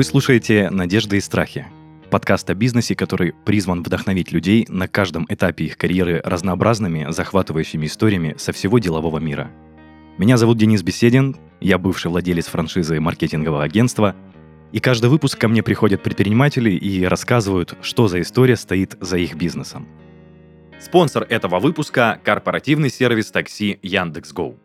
Вы слушаете «Надежды и страхи» – подкаст о бизнесе, который призван вдохновить людей на каждом этапе их карьеры разнообразными, захватывающими историями со всего делового мира. Меня зовут Денис Беседин, я бывший владелец франшизы маркетингового агентства, и каждый выпуск ко мне приходят предприниматели и рассказывают, что за история стоит за их бизнесом. Спонсор этого выпуска – корпоративный сервис такси Яндекс.Гоу.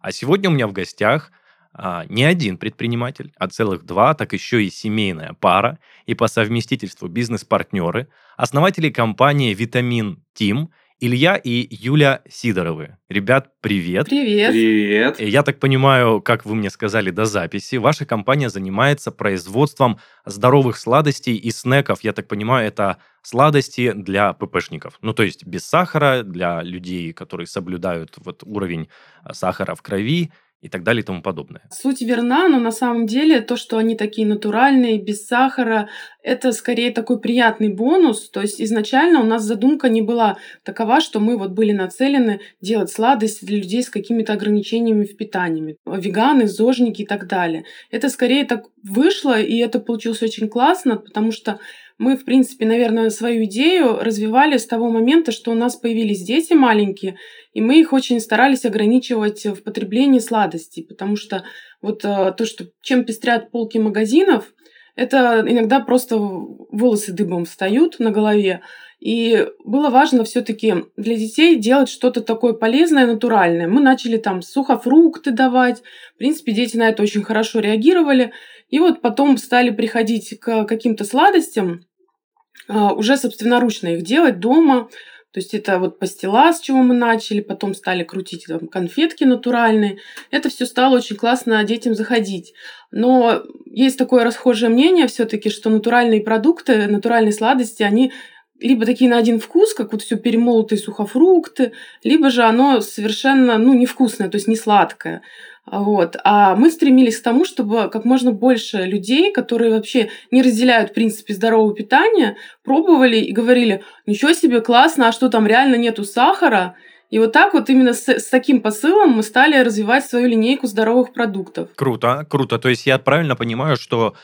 А сегодня у меня в гостях а, не один предприниматель, а целых два, так еще и семейная пара и по совместительству бизнес-партнеры, основатели компании «Витамин Тим» Илья и Юля Сидоровы. Ребят, привет. Привет. Привет. Я так понимаю, как вы мне сказали до записи, ваша компания занимается производством здоровых сладостей и снеков. Я так понимаю, это сладости для ППшников. Ну, то есть без сахара, для людей, которые соблюдают вот уровень а, сахара в крови и так далее и тому подобное. Суть верна, но на самом деле то, что они такие натуральные, без сахара, это скорее такой приятный бонус. То есть изначально у нас задумка не была такова, что мы вот были нацелены делать сладости для людей с какими-то ограничениями в питании. Веганы, зожники и так далее. Это скорее так вышло, и это получилось очень классно, потому что мы, в принципе, наверное, свою идею развивали с того момента, что у нас появились дети маленькие, и мы их очень старались ограничивать в потреблении сладостей, потому что вот э, то, что чем пестрят полки магазинов, это иногда просто волосы дыбом встают на голове. И было важно все-таки для детей делать что-то такое полезное, натуральное. Мы начали там сухофрукты давать. В принципе, дети на это очень хорошо реагировали. И вот потом стали приходить к каким-то сладостям, уже собственноручно их делать дома. То есть это вот пастила, с чего мы начали, потом стали крутить там, конфетки натуральные. Это все стало очень классно детям заходить. Но есть такое расхожее мнение все-таки, что натуральные продукты, натуральные сладости, они либо такие на один вкус, как вот все перемолотые сухофрукты, либо же оно совершенно ну, невкусное, то есть не сладкое. Вот. А мы стремились к тому, чтобы как можно больше людей, которые вообще не разделяют в принципе здорового питания, пробовали и говорили, ничего себе, классно, а что там реально нету сахара? И вот так вот именно с, с таким посылом мы стали развивать свою линейку здоровых продуктов. Круто, круто. То есть я правильно понимаю, что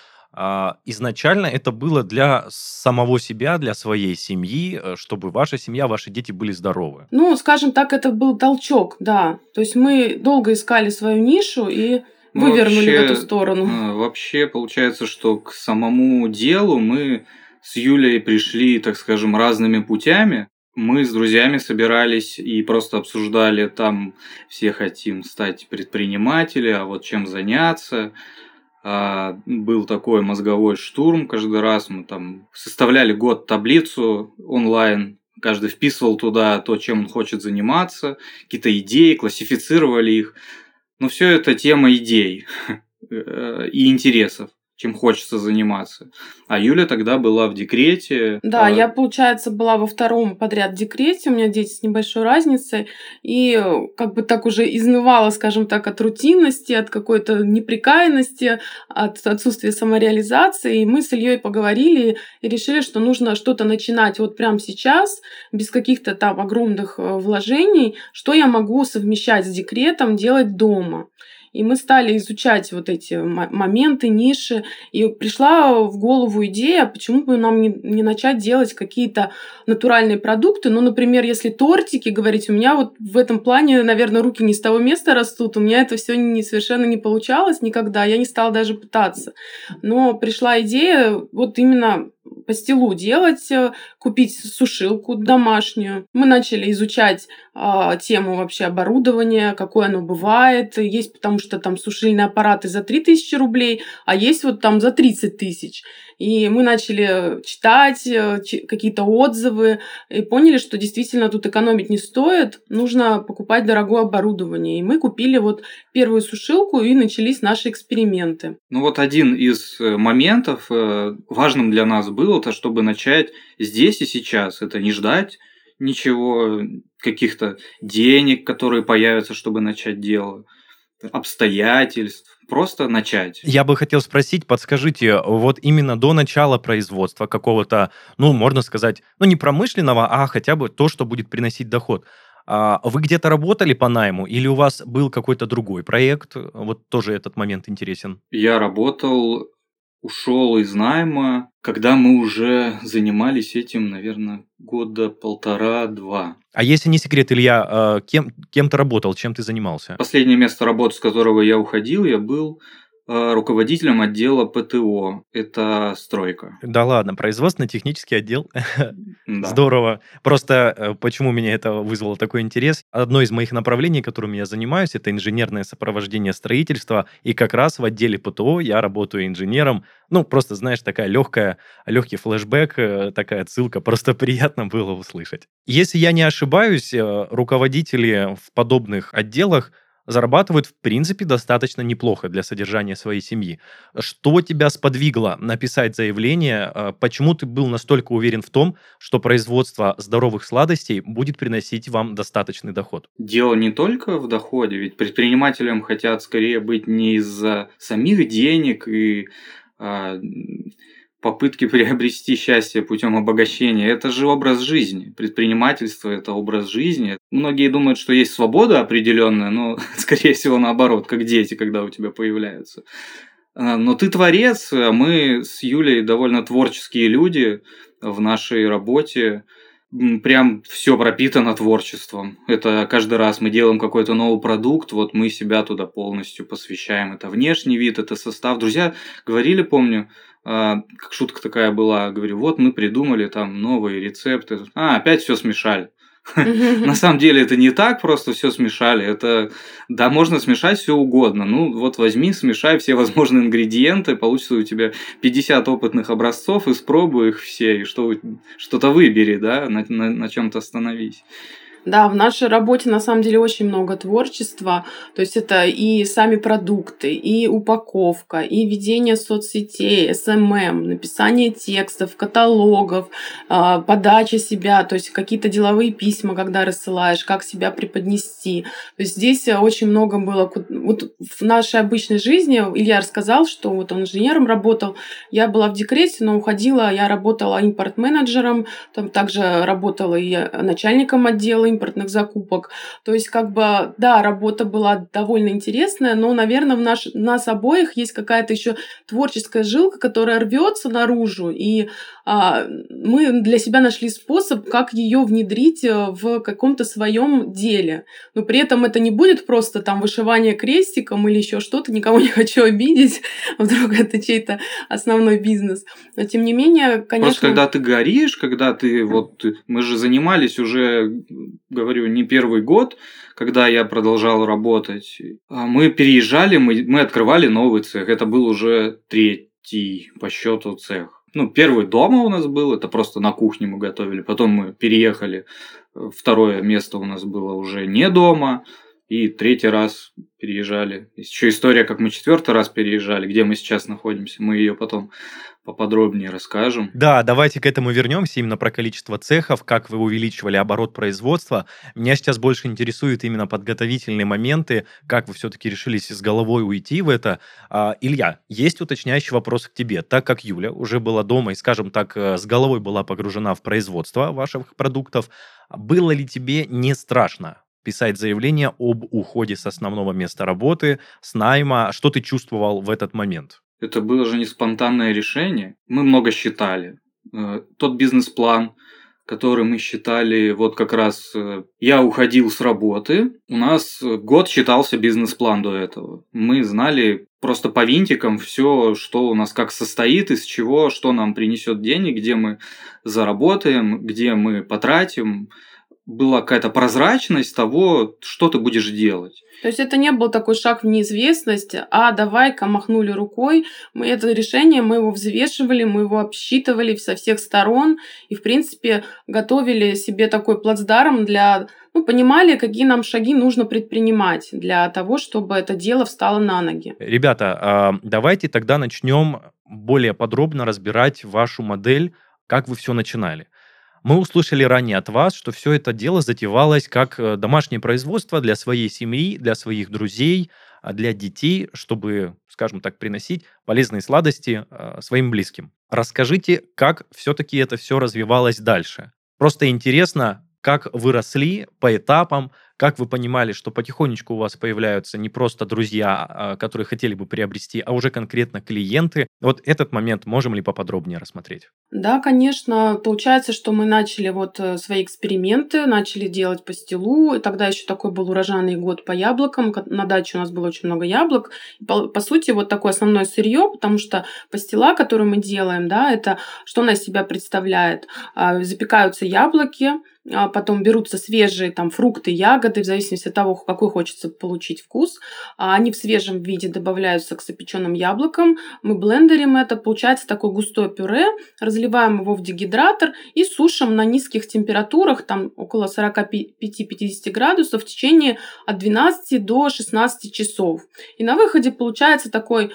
изначально это было для самого себя, для своей семьи, э, чтобы ваша семья, ваши дети были здоровы. Ну, скажем так, это был толчок, да. То есть мы долго искали свою нишу и ну, вывернули вообще, в эту сторону. Э, вообще получается, что к самому делу мы с Юлей пришли, так скажем, разными путями. Мы с друзьями собирались и просто обсуждали, там все хотим стать предпринимателями, а вот чем заняться. А, был такой мозговой штурм каждый раз. Мы там составляли год таблицу онлайн, каждый вписывал туда то, чем он хочет заниматься, какие-то идеи, классифицировали их. Но все это тема идей э, и интересов чем хочется заниматься. А Юля тогда была в декрете. Да, а... я, получается, была во втором подряд декрете, у меня дети с небольшой разницей, и как бы так уже изнывала, скажем так, от рутинности, от какой-то неприкаянности, от отсутствия самореализации. И мы с Ильей поговорили и решили, что нужно что-то начинать вот прямо сейчас, без каких-то там огромных э, вложений, что я могу совмещать с декретом, делать дома. И мы стали изучать вот эти моменты, ниши. И пришла в голову идея, почему бы нам не, не начать делать какие-то натуральные продукты. Ну, например, если тортики говорить, у меня вот в этом плане, наверное, руки не с того места растут. У меня это все не, совершенно не получалось никогда. Я не стала даже пытаться. Но пришла идея вот именно пастилу делать, э, купить сушилку домашнюю. Мы начали изучать э, тему вообще оборудования, какое оно бывает. Есть потому что там сушильные аппараты за 3000 рублей, а есть вот там за 30 тысяч. И мы начали читать э, какие-то отзывы и поняли, что действительно тут экономить не стоит, нужно покупать дорогое оборудование. И мы купили вот первую сушилку и начались наши эксперименты. Ну вот один из э, моментов важным для нас было, то чтобы начать здесь и сейчас. Это не ждать ничего, каких-то денег, которые появятся, чтобы начать дело, обстоятельств просто начать. Я бы хотел спросить, подскажите, вот именно до начала производства какого-то, ну, можно сказать, ну, не промышленного, а хотя бы то, что будет приносить доход, а вы где-то работали по найму или у вас был какой-то другой проект? Вот тоже этот момент интересен. Я работал ушел из найма, когда мы уже занимались этим, наверное, года полтора-два. А если не секрет, Илья, э, кем, кем ты работал, чем ты занимался? Последнее место работы, с которого я уходил, я был руководителем отдела ПТО. Это стройка. Да ладно, производственно-технический отдел. Да. Здорово. Просто э, почему меня это вызвало такой интерес? Одно из моих направлений, которым я занимаюсь, это инженерное сопровождение строительства. И как раз в отделе ПТО я работаю инженером. Ну, просто, знаешь, такая легкая, легкий флешбэк, э, такая ссылка. Просто приятно было услышать. Если я не ошибаюсь, руководители в подобных отделах зарабатывают, в принципе, достаточно неплохо для содержания своей семьи. Что тебя сподвигло написать заявление? А, почему ты был настолько уверен в том, что производство здоровых сладостей будет приносить вам достаточный доход? Дело не только в доходе, ведь предпринимателям хотят скорее быть не из-за самих денег и а, попытки приобрести счастье путем обогащения. Это же образ жизни. Предпринимательство – это образ жизни. Многие думают, что есть свобода определенная, но, скорее всего, наоборот, как дети, когда у тебя появляются. А, но ты творец, а мы с Юлей довольно творческие люди в нашей работе. Прям все пропитано творчеством. Это каждый раз мы делаем какой-то новый продукт, вот мы себя туда полностью посвящаем. Это внешний вид, это состав. Друзья говорили, помню, а, как шутка такая была, говорю, вот мы придумали там новые рецепты, а, опять все смешали. На самом деле это не так, просто все смешали. Это, да, можно смешать все угодно. Ну, вот возьми, смешай все возможные ингредиенты, получится у тебя 50 опытных образцов, испробуй их все, и что, что-то выбери, да, на, на, на чем-то остановись. Да, в нашей работе на самом деле очень много творчества. То есть это и сами продукты, и упаковка, и ведение соцсетей, SMM, написание текстов, каталогов, а, подача себя, то есть какие-то деловые письма, когда рассылаешь, как себя преподнести. То есть здесь очень много было... Вот в нашей обычной жизни Илья рассказал, что вот он инженером работал. Я была в декрете, но уходила, я работала импорт-менеджером, там также работала и начальником отдела импортных закупок. То есть, как бы, да, работа была довольно интересная, но, наверное, в наш, нас обоих есть какая-то еще творческая жилка, которая рвется наружу, и а, мы для себя нашли способ, как ее внедрить э, в каком-то своем деле. Но при этом это не будет просто там вышивание крестиком или еще что-то, никого не хочу обидеть, вдруг это чей-то основной бизнес. Но тем не менее, конечно... Просто когда ты горишь, когда ты вот... Мы же занимались уже говорю, не первый год, когда я продолжал работать, а мы переезжали, мы, мы открывали новый цех. Это был уже третий по счету цех. Ну, первый дома у нас был, это просто на кухне мы готовили. Потом мы переехали, второе место у нас было уже не дома. И третий раз переезжали. Есть еще история, как мы четвертый раз переезжали, где мы сейчас находимся. Мы ее потом поподробнее расскажем. Да, давайте к этому вернемся, именно про количество цехов, как вы увеличивали оборот производства. Меня сейчас больше интересуют именно подготовительные моменты, как вы все-таки решились с головой уйти в это. А, Илья, есть уточняющий вопрос к тебе. Так как Юля уже была дома и, скажем так, э, с головой была погружена в производство ваших продуктов, было ли тебе не страшно писать заявление об уходе с основного места работы, с найма? Что ты чувствовал в этот момент? Это было же не спонтанное решение. Мы много считали. Э, тот бизнес-план, который мы считали, вот как раз э, я уходил с работы, у нас год считался бизнес-план до этого. Мы знали просто по винтикам все, что у нас как состоит, из чего, что нам принесет денег, где мы заработаем, где мы потратим была какая-то прозрачность того, что ты будешь делать. То есть это не был такой шаг в неизвестность, а давай-ка махнули рукой. Мы это решение, мы его взвешивали, мы его обсчитывали со всех сторон и, в принципе, готовили себе такой плацдарм для... Ну, понимали, какие нам шаги нужно предпринимать для того, чтобы это дело встало на ноги. Ребята, а, давайте тогда начнем более подробно разбирать вашу модель, как вы все начинали. Мы услышали ранее от вас, что все это дело затевалось как э, домашнее производство для своей семьи, для своих друзей, а для детей, чтобы, скажем так, приносить полезные сладости э, своим близким. Расскажите, как все-таки это все развивалось дальше. Просто интересно, как вы росли по этапам, Как вы понимали, что потихонечку у вас появляются не просто друзья, а, которые хотели бы приобрести, а уже конкретно клиенты? Вот этот момент можем ли поподробнее рассмотреть? Да, конечно. Получается, что мы начали вот э, свои эксперименты, начали делать пастилу. И тогда еще такой был урожайный год по яблокам. На даче у нас было очень много яблок. По, по сути, вот такое основное сырье, потому что пастила, которую мы делаем, да, это что она из себя представляет? А, запекаются яблоки, потом берутся свежие там фрукты, ягоды, в зависимости от того, какой хочется получить вкус. А они в свежем виде добавляются к запеченным яблокам. Мы блендерим это, получается такое густое пюре, разливаем его в дегидратор и сушим на низких температурах, там около 45-50 градусов в течение от 12 до 16 часов. И на выходе получается такой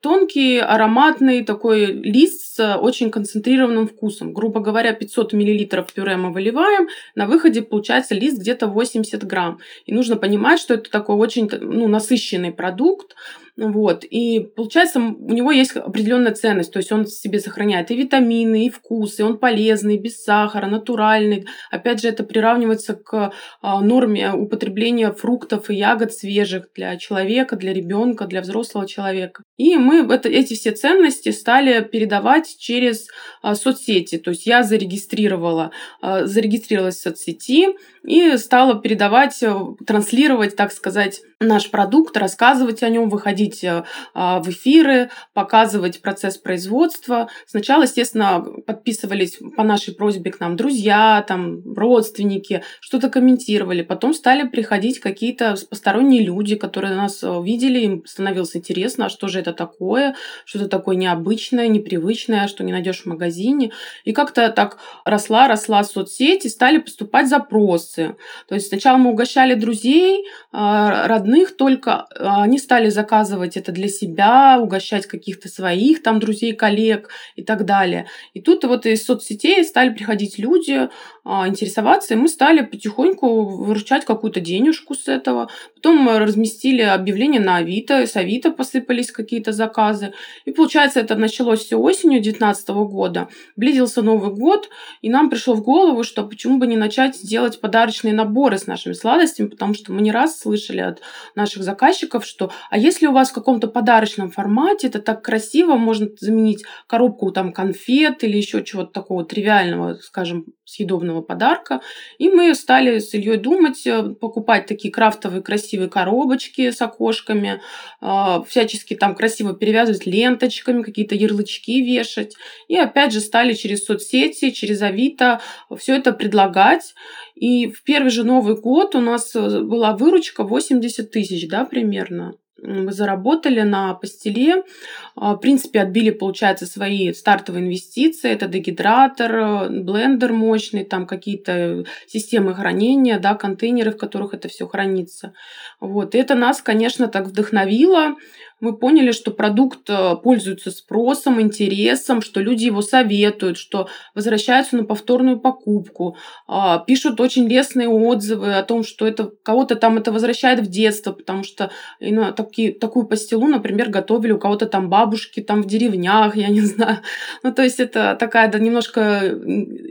тонкий, ароматный такой лист с очень концентрированным вкусом. Грубо говоря, 500 мл пюре мы выливаем, на выходе получается лист где-то 80 грамм. И нужно понимать, что это такой очень ну, насыщенный продукт, вот. И получается, у него есть определенная ценность. То есть он себе сохраняет и витамины, и вкус, и он полезный, без сахара, натуральный. Опять же, это приравнивается к а, норме употребления фруктов и ягод свежих для человека, для ребенка, для взрослого человека. И мы это, эти все ценности стали передавать через а, соцсети. То есть я зарегистрировала, а, зарегистрировалась в соцсети и стала передавать, э, транслировать, так сказать, наш продукт, рассказывать о нем, выходить э, а, в эфиры, показывать процесс производства. Сначала, естественно, подписывались по нашей просьбе к нам друзья, там, родственники, что-то комментировали. Потом стали приходить какие-то посторонние люди, которые нас э, видели, им становилось интересно, а что же это такое, что-то такое необычное, непривычное, что не найдешь в магазине. И как-то так росла, росла соцсети, стали поступать запросы. То есть сначала мы угощали друзей, а, родных только, а, они стали заказывать это для себя, угощать каких-то своих там друзей, коллег и так далее. И тут вот из соцсетей стали приходить люди, интересоваться, и мы стали потихоньку выручать какую-то денежку с этого. Потом мы разместили объявление на Авито, с Авито посыпались какие-то заказы. И получается, это началось все осенью 2019 года. Близился Новый год, и нам пришло в голову, что почему бы не начать делать подарочные наборы с нашими сладостями, потому что мы не раз слышали от наших заказчиков, что а если у вас в каком-то подарочном формате, это так красиво, можно заменить коробку там конфет или еще чего-то такого тривиального, скажем, съедобного подарка. И мы стали с Ильей думать, э, покупать такие крафтовые красивые коробочки с окошками, а, всячески там красиво перевязывать ленточками, какие-то ярлычки вешать. И опять же стали через соцсети, через Авито все это предлагать. И в первый же Новый год у нас э, была выручка 80 тысяч, да, примерно мы заработали на постеле. А, в принципе, отбили, получается, свои стартовые инвестиции. Это дегидратор, э, блендер мощный, там какие-то системы хранения, да, контейнеры, в которых это все хранится. Вот. И это нас, конечно, так вдохновило мы поняли, что продукт э, пользуется спросом, интересом, что люди его советуют, что возвращаются на повторную покупку, а, пишут очень лестные отзывы о том, что это кого-то там это возвращает в детство, потому что ну, такие, такую пастилу, например, готовили у кого-то там бабушки там в деревнях, я не знаю. Ну, то есть это такая да, немножко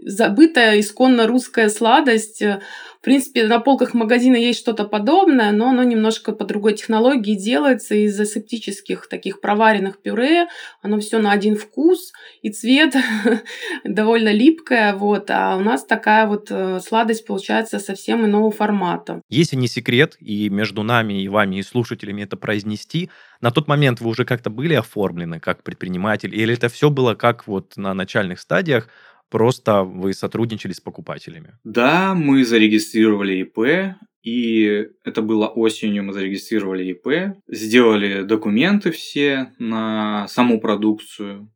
забытая, исконно русская сладость, в принципе, на полках магазина есть что-то подобное, но оно немножко по другой технологии делается из асептических таких проваренных пюре. Оно все на один вкус и цвет довольно липкое, вот. А у нас такая вот э, сладость получается совсем иного формата. Если не секрет, и между нами и вами, и слушателями это произнести, на тот момент вы уже как-то были оформлены как предприниматель, или это все было как вот на начальных стадиях, Просто вы сотрудничали с покупателями. Да, мы зарегистрировали ИП, и это было осенью, мы зарегистрировали ИП, сделали документы все на саму продукцию,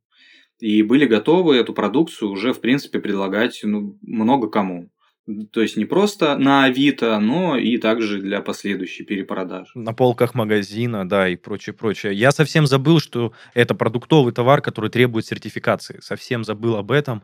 и были готовы эту продукцию уже, в принципе, предлагать ну, много кому. То есть не просто на Авито, но и также для последующей перепродажи. На полках магазина, да, и прочее, прочее. Я совсем забыл, что это продуктовый товар, который требует сертификации. Совсем забыл об этом.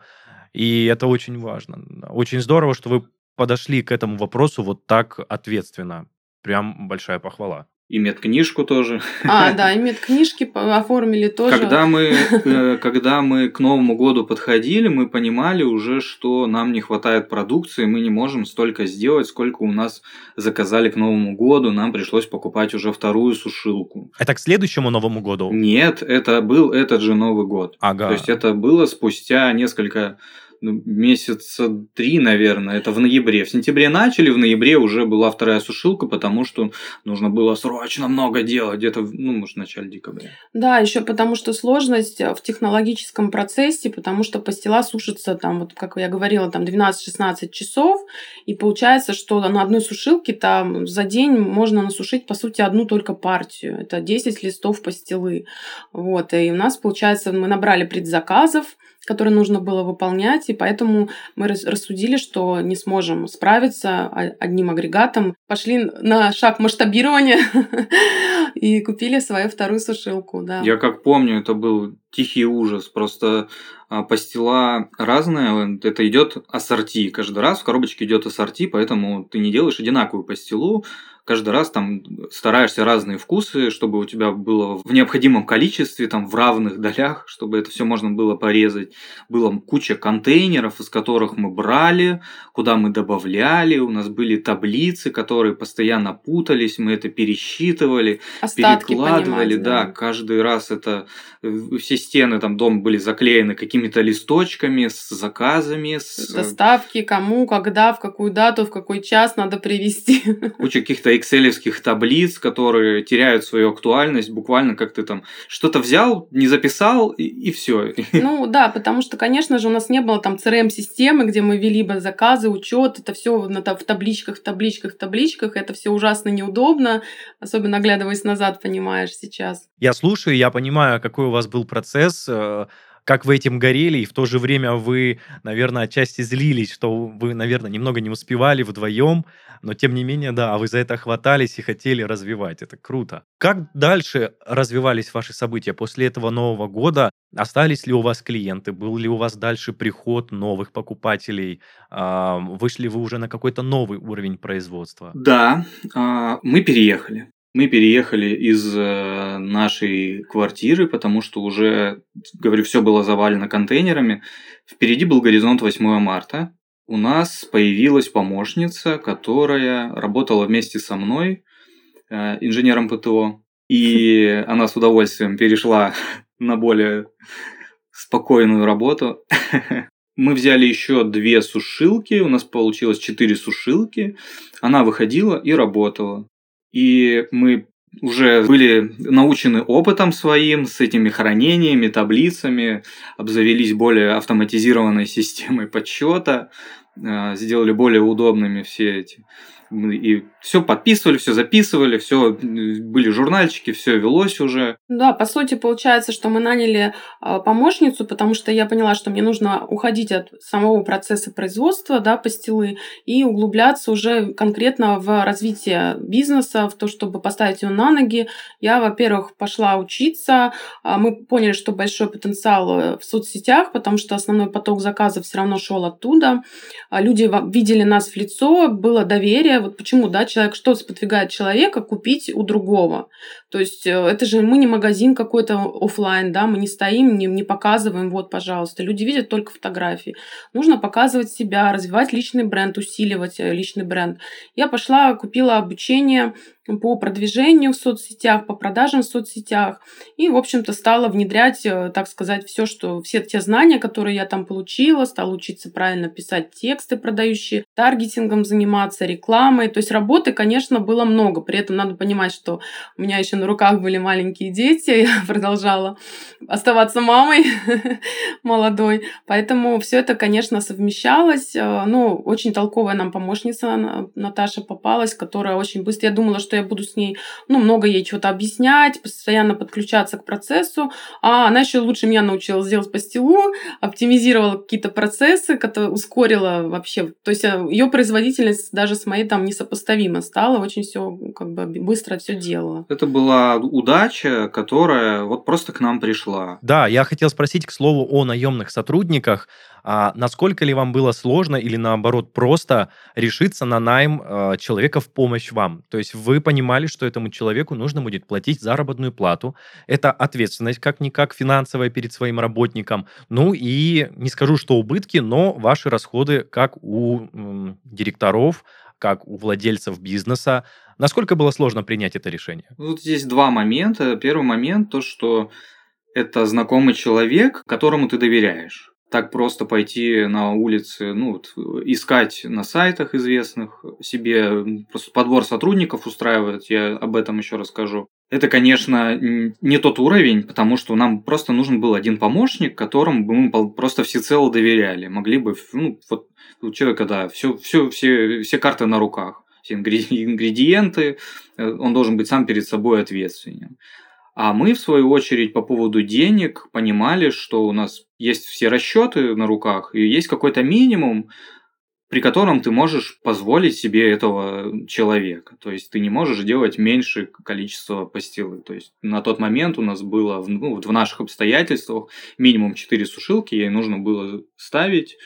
И это очень важно. Очень здорово, что вы подошли к этому вопросу вот так ответственно. Прям большая похвала. И медкнижку тоже. А, да, и медкнижки оформили тоже. Когда мы, э, когда мы к Новому году подходили, мы понимали уже, что нам не хватает продукции, мы не можем столько сделать, сколько у нас заказали к Новому году. Нам пришлось покупать уже вторую сушилку. Это к следующему Новому году? Нет, это был этот же Новый год. Ага. То есть это было спустя несколько ну, месяца три, наверное, это в ноябре. В сентябре начали, в ноябре уже была вторая сушилка, потому что нужно было срочно много делать, где-то, ну, может, в начале декабря. Да, еще потому что сложность в технологическом процессе, потому что пастила сушится там, вот как я говорила, там 12-16 часов, и получается, что на одной сушилке там за день можно насушить, по сути, одну только партию. Это 10 листов пастилы. Вот, и у нас, получается, мы набрали предзаказов, которые нужно было выполнять, и поэтому мы рассудили, что не сможем справиться одним агрегатом. Пошли на шаг масштабирования и купили свою вторую сушилку. Да. Я как помню, это был тихий ужас. Просто а, пастила разная, это идет ассорти. Каждый раз в коробочке идет ассорти, поэтому ты не делаешь одинаковую пастилу, каждый раз там стараешься разные вкусы, чтобы у тебя было в необходимом количестве, там в равных долях, чтобы это все можно было порезать. Было куча контейнеров, из которых мы брали, куда мы добавляли, у нас были таблицы, которые постоянно путались, мы это пересчитывали, Остатки перекладывали, да. да, каждый раз это э, все стены там дома были заклеены какими-то листочками с заказами, с доставки, кому, когда, в какую дату, в какой час надо привезти. куча каких-то экселевских таблиц, которые теряют свою актуальность, буквально как ты там что-то взял, не записал и, и все. Ну да, потому что, конечно же, у нас не было там CRM-системы, где мы вели бы заказы, учет, это все в табличках, в табличках, в табличках, это все ужасно неудобно, особенно оглядываясь назад, понимаешь, сейчас. Я слушаю, я понимаю, какой у вас был процесс, э, как вы этим горели, и в то же время вы, наверное, отчасти злились, что вы, наверное, немного не успевали вдвоем, но тем не менее, да, а вы за это хватались и хотели развивать. Это круто. Как дальше развивались ваши события после этого Нового года? Остались ли у вас клиенты? Был ли у вас дальше приход новых покупателей? А, вышли вы уже на какой-то новый уровень производства? Да, а, мы переехали. Мы переехали из э, нашей квартиры, потому что уже, говорю, все было завалено контейнерами. Впереди был горизонт 8 марта. У нас появилась помощница, которая работала вместе со мной, э, инженером ПТО. И она с удовольствием перешла на более спокойную работу. Мы взяли еще две сушилки, у нас получилось четыре сушилки. Она выходила и работала и мы уже были научены опытом своим с этими хранениями, таблицами, обзавелись более автоматизированной системой подсчета, э, сделали более удобными все эти и все подписывали, все записывали, все были журнальчики, все велось уже. Да, по сути, получается, что мы наняли а, помощницу, потому что я поняла, что мне нужно уходить от самого процесса производства, да, пастилы, и углубляться уже конкретно в развитие бизнеса, в то, чтобы поставить его на ноги. Я, во-первых, пошла учиться. А, мы поняли, что большой потенциал э, в соцсетях, потому что основной поток заказов все равно шел оттуда. А, люди видели нас в лицо, было доверие, вот почему, да, человек, что сподвигает человека купить у другого. То есть э, это же мы не магазин какой-то офлайн, да, мы не стоим, не, не показываем, вот, пожалуйста. Люди видят только фотографии. Нужно показывать себя, развивать личный бренд, усиливать э, личный бренд. Я пошла, купила обучение по продвижению в соцсетях, по продажам в соцсетях. И, в общем-то, стала внедрять, э, так сказать, все, что, все те знания, которые я там получила, стала учиться правильно писать тексты продающие, таргетингом заниматься, рекламой. То есть работы, конечно, было много. При этом надо понимать, что у меня еще на руках были маленькие дети, я продолжала оставаться мамой молодой. Поэтому все это, конечно, совмещалось. Э, ну, очень толковая нам помощница Наташа попалась, которая очень быстро... Я думала, что я буду с ней, ну, много ей чего-то объяснять, постоянно подключаться к процессу. А она еще лучше меня научилась делать пастилу, оптимизировала какие-то процессы, которые ускорила вообще. То есть э, ее производительность даже с моей там несопоставима стала, очень все как бы быстро все делала. Это была удача, которая вот просто к нам пришла. Да, я хотел спросить, к слову, о наемных сотрудниках. А насколько ли вам было сложно или наоборот просто решиться на найм э, человека в помощь вам? То есть вы понимали, что этому человеку нужно будет платить заработную плату. Это ответственность как-никак финансовая перед своим работником. Ну и не скажу, что убытки, но ваши расходы как у м, директоров, как у владельцев бизнеса. Насколько было сложно принять это решение? Вот здесь два момента. Первый момент то, что это знакомый человек, которому ты доверяешь. Так просто пойти на улице, ну, искать на сайтах известных себе, просто подбор сотрудников устраивать, я об этом еще расскажу. Это, конечно, не тот уровень, потому что нам просто нужен был один помощник, которому бы мы просто всецело доверяли. Могли бы, ну, вот у человека, да, все, все, все, все карты на руках, все ингредиенты, э, он должен быть сам перед собой ответственен. А мы, в свою очередь, по поводу денег понимали, что у нас есть все расчеты на руках, и есть какой-то минимум, при котором ты можешь позволить себе этого человека. То есть ты не можешь делать меньше количество пастилы. То есть на тот момент у нас было ну, в наших обстоятельствах минимум 4 сушилки, ей нужно было ставить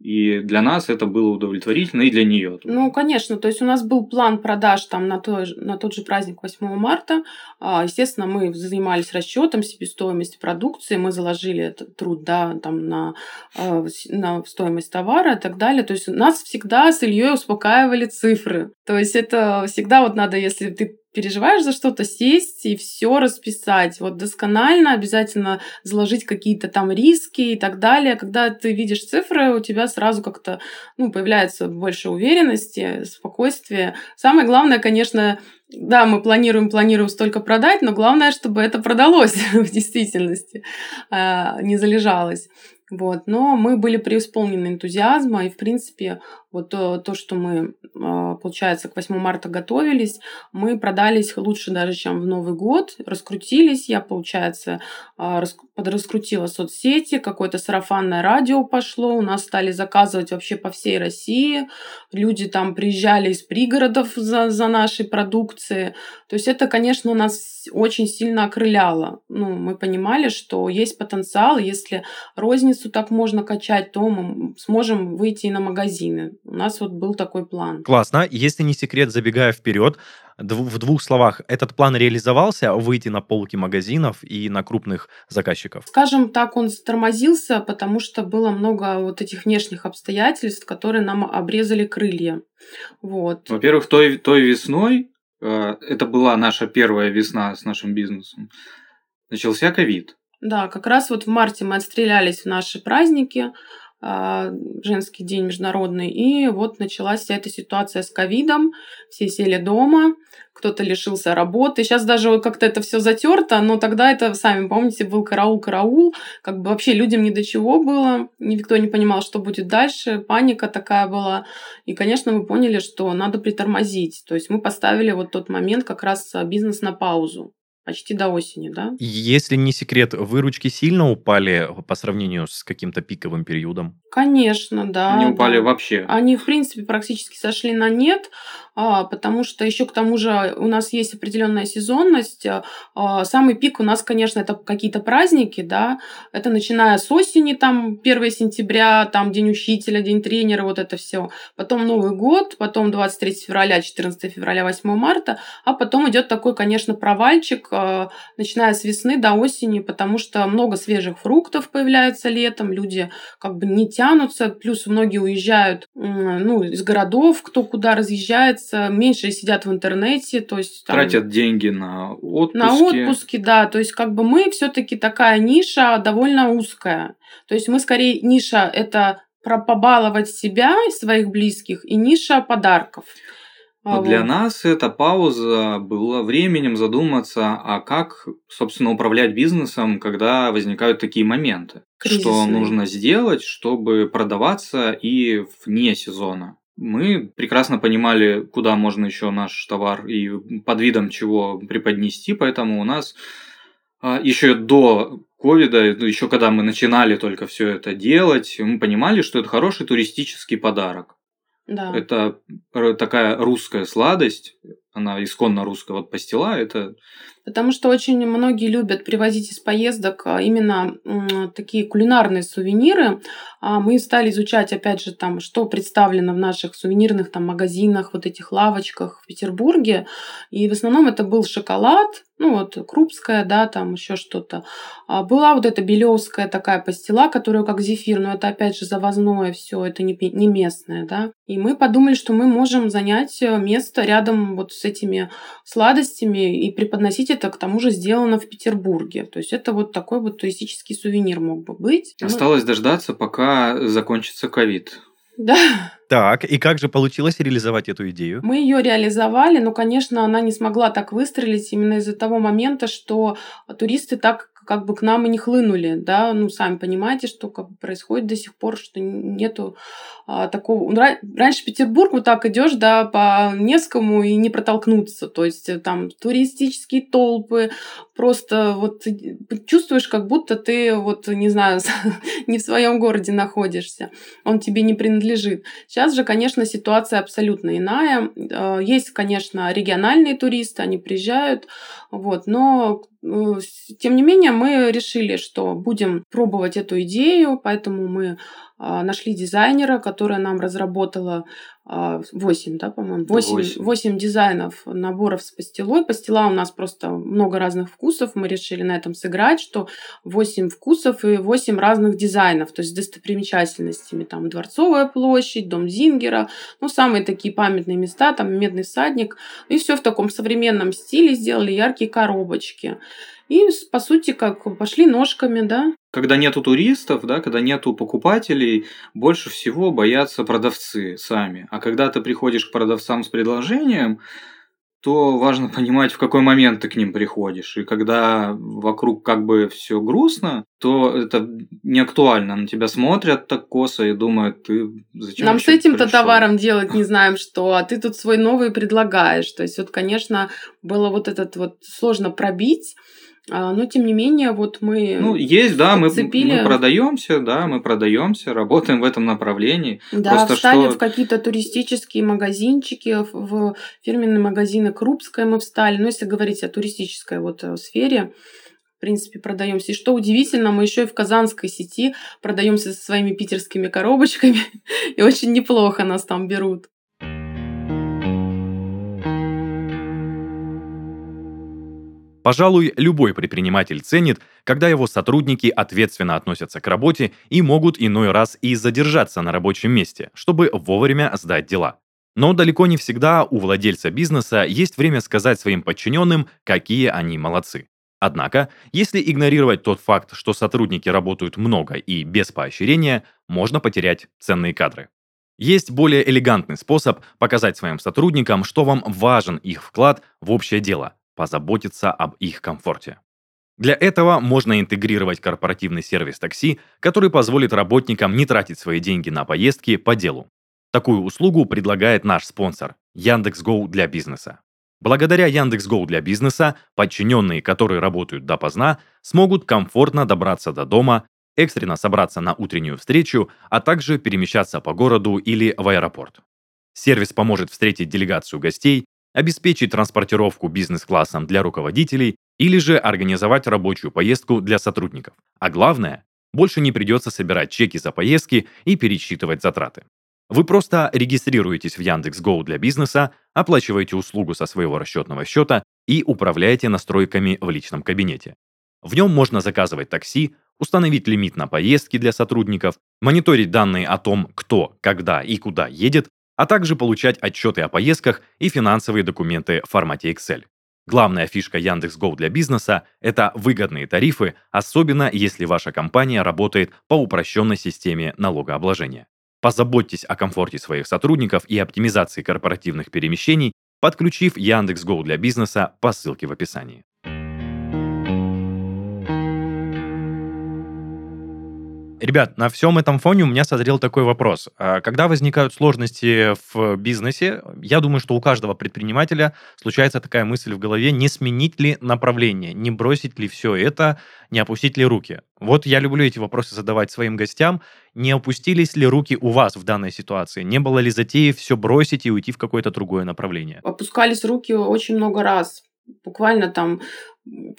и для нас это было удовлетворительно, и для нее. Ну, конечно. То есть у нас был план продаж там на, то, на тот же праздник 8 марта. А, естественно, мы занимались расчетом себестоимости продукции, мы заложили этот труд да, там, на, а, на стоимость товара и так далее. То есть нас всегда с Ильей успокаивали цифры. То есть это всегда вот надо, если ты переживаешь за что-то, сесть и все расписать. Вот досконально обязательно заложить какие-то там риски и так далее. Когда ты видишь цифры, у тебя сразу как-то ну, появляется больше уверенности, спокойствия. Самое главное, конечно, да, мы планируем, планируем столько продать, но главное, чтобы это продалось в действительности, а, не залежалось. Вот. Но мы были преисполнены энтузиазма, и, в принципе, вот то, то, что мы, а, получается, к 8 марта готовились, мы продались лучше даже, чем в Новый год, раскрутились. Я, получается, а, подраскрутила соцсети, какое-то сарафанное радио пошло, у нас стали заказывать вообще по всей России, люди там приезжали из пригородов за, за нашей продукцией. То есть это, конечно, нас очень сильно окрыляло. Ну, мы понимали, что есть потенциал, если розницу так можно качать, то мы сможем выйти и на магазины. У нас вот был такой план. Классно. Если не секрет, забегая вперед, в двух словах, этот план реализовался, выйти на полки магазинов и на крупных заказчиков? Скажем так, он тормозился, потому что было много вот этих внешних обстоятельств, которые нам обрезали крылья. Вот. Во-первых, той, той весной, э, это была наша первая весна с нашим бизнесом, начался ковид. Да, как раз вот в марте мы отстрелялись в наши праздники, женский день международный. И вот началась вся эта ситуация с ковидом. Все сели дома, кто-то лишился работы. Сейчас даже как-то это все затерто, но тогда это, сами помните, был караул-караул. Как бы вообще людям ни до чего было. Никто не понимал, что будет дальше. Паника такая была. И, конечно, мы поняли, что надо притормозить. То есть мы поставили вот тот момент как раз бизнес на паузу почти до осени, да? Если не секрет, выручки сильно упали по сравнению с каким-то пиковым периодом? Конечно, да. Они упали да. вообще. Они, в принципе, практически сошли на нет, а, потому что еще к тому же у нас есть определенная сезонность. А, самый пик у нас, конечно, это какие-то праздники, да, это начиная с осени, там 1 сентября, там День учителя, День тренера, вот это все. Потом Новый год, потом 23 февраля, 14 февраля, 8 марта, а потом идет такой, конечно, провальчик, а, начиная с весны до осени, потому что много свежих фруктов появляется летом, люди как бы не тянутся, плюс многие уезжают ну, из городов, кто куда разъезжается, меньше сидят в интернете, то есть там, тратят деньги на отпуски. На отпуски, да, то есть как бы мы все-таки такая ниша довольно узкая, то есть мы скорее ниша это про побаловать себя и своих близких и ниша подарков. Но для нас эта пауза была временем задуматься, а как, собственно, управлять бизнесом, когда возникают такие моменты. Кризисные. Что нужно сделать, чтобы продаваться и вне сезона мы прекрасно понимали, куда можно еще наш товар и под видом чего преподнести, поэтому у нас а, еще до ковида, ну, еще когда мы начинали только все это делать, мы понимали, что это хороший туристический подарок. Да. Это такая русская сладость, она исконно русская. Вот пастила – это Потому что очень многие любят привозить из поездок а, именно такие кулинарные сувениры. А мы стали изучать, опять же, там, что представлено в наших сувенирных там, магазинах, вот этих лавочках в Петербурге. И в основном это был шоколад, ну вот крупская, да, там еще что-то. А была вот эта белевская такая пастила, которая как зефир, но это опять же завозное все, это не, не местное, да. И мы подумали, что мы можем занять э, место рядом вот этими сладостями и преподносить это к тому же сделано в Петербурге. То есть это вот такой вот туристический сувенир мог бы быть. Осталось мы... дождаться, пока закончится ковид. Да. Так, и как же получилось реализовать эту идею? Мы ее реализовали, но, конечно, она не смогла так выстрелить именно из-за того момента, что туристы так как бы к нам и не хлынули, да, ну, сами понимаете, что как бы происходит до сих пор, что нету а, такого... Раньше Петербург вот так идешь, да, по Невскому и не протолкнуться, то есть э, там туристические толпы, просто вот чувствуешь, как будто ты вот, не знаю, не в своем городе находишься, он тебе не принадлежит. Сейчас же, конечно, ситуация абсолютно иная. А, есть, конечно, региональные туристы, они приезжают, вот, но э, тем не менее мы решили, что будем пробовать эту идею, поэтому мы нашли дизайнера, которая нам разработала 8, а, да, по-моему, 8, 8. 8 дизайнов наборов с пастилой. Пастила у нас просто много разных вкусов. Мы решили на этом сыграть, что 8 вкусов и 8 разных дизайнов, то есть с достопримечательностями. Там Дворцовая площадь, Дом Зингера, ну, самые такие памятные места, там Медный всадник. И все в таком современном стиле сделали яркие коробочки. И, по сути, как пошли ножками, да. Когда нету туристов, да, когда нету покупателей, больше всего боятся продавцы сами. А когда ты приходишь к продавцам с предложением, то важно понимать, в какой момент ты к ним приходишь. И когда вокруг как бы все грустно, то это не актуально. На тебя смотрят так косо и думают, ты зачем Нам с этим-то товаром делать не знаем что, а ты тут свой новый предлагаешь. То есть вот, конечно, было вот этот вот сложно пробить, но тем не менее, вот мы. Ну, есть, да, мы, мы продаемся, да, мы продаемся, работаем в этом направлении. Да, Просто встали что... в какие-то туристические магазинчики, в фирменные магазины Крупская мы встали. Но если говорить о туристической вот э, сфере, в принципе, продаемся. И что удивительно, мы еще и в казанской сети продаемся со своими питерскими коробочками, и очень неплохо нас там берут. Пожалуй, любой предприниматель ценит, когда его сотрудники ответственно относятся к работе и могут иной раз и задержаться на рабочем месте, чтобы вовремя сдать дела. Но далеко не всегда у владельца бизнеса есть время сказать своим подчиненным, какие они молодцы. Однако, если игнорировать тот факт, что сотрудники работают много и без поощрения, можно потерять ценные кадры. Есть более элегантный способ показать своим сотрудникам, что вам важен их вклад в общее дело – позаботиться об их комфорте. Для этого можно интегрировать корпоративный сервис такси, который позволит работникам не тратить свои деньги на поездки по делу. Такую услугу предлагает наш спонсор Яндекс.Гоу для бизнеса. Благодаря Яндекс.Гоу для бизнеса подчиненные, которые работают допоздна, смогут комфортно добраться до дома, экстренно собраться на утреннюю встречу, а также перемещаться по городу или в аэропорт. Сервис поможет встретить делегацию гостей обеспечить транспортировку бизнес-классом для руководителей или же организовать рабочую поездку для сотрудников. А главное, больше не придется собирать чеки за поездки и пересчитывать затраты. Вы просто регистрируетесь в Яндекс.Гоу для бизнеса, оплачиваете услугу со своего расчетного счета и управляете настройками в личном кабинете. В нем можно заказывать такси, установить лимит на поездки для сотрудников, мониторить данные о том, кто, когда и куда едет, а также получать отчеты о поездках и финансовые документы в формате Excel. Главная фишка Яндекс.Го для бизнеса – это выгодные тарифы, особенно если ваша компания работает по упрощенной системе налогообложения. Позаботьтесь о комфорте своих сотрудников и оптимизации корпоративных перемещений, подключив Яндекс.Го для бизнеса по ссылке в описании. Ребят, на всем этом фоне у меня созрел такой вопрос. А когда возникают сложности в бизнесе, я думаю, что у каждого предпринимателя случается такая мысль в голове, не сменить ли направление, не бросить ли все это, не опустить ли руки. Вот я люблю эти вопросы задавать своим гостям. Не опустились ли руки у вас в данной ситуации? Не было ли затеи все бросить и уйти в какое-то другое направление? Опускались руки очень много раз буквально там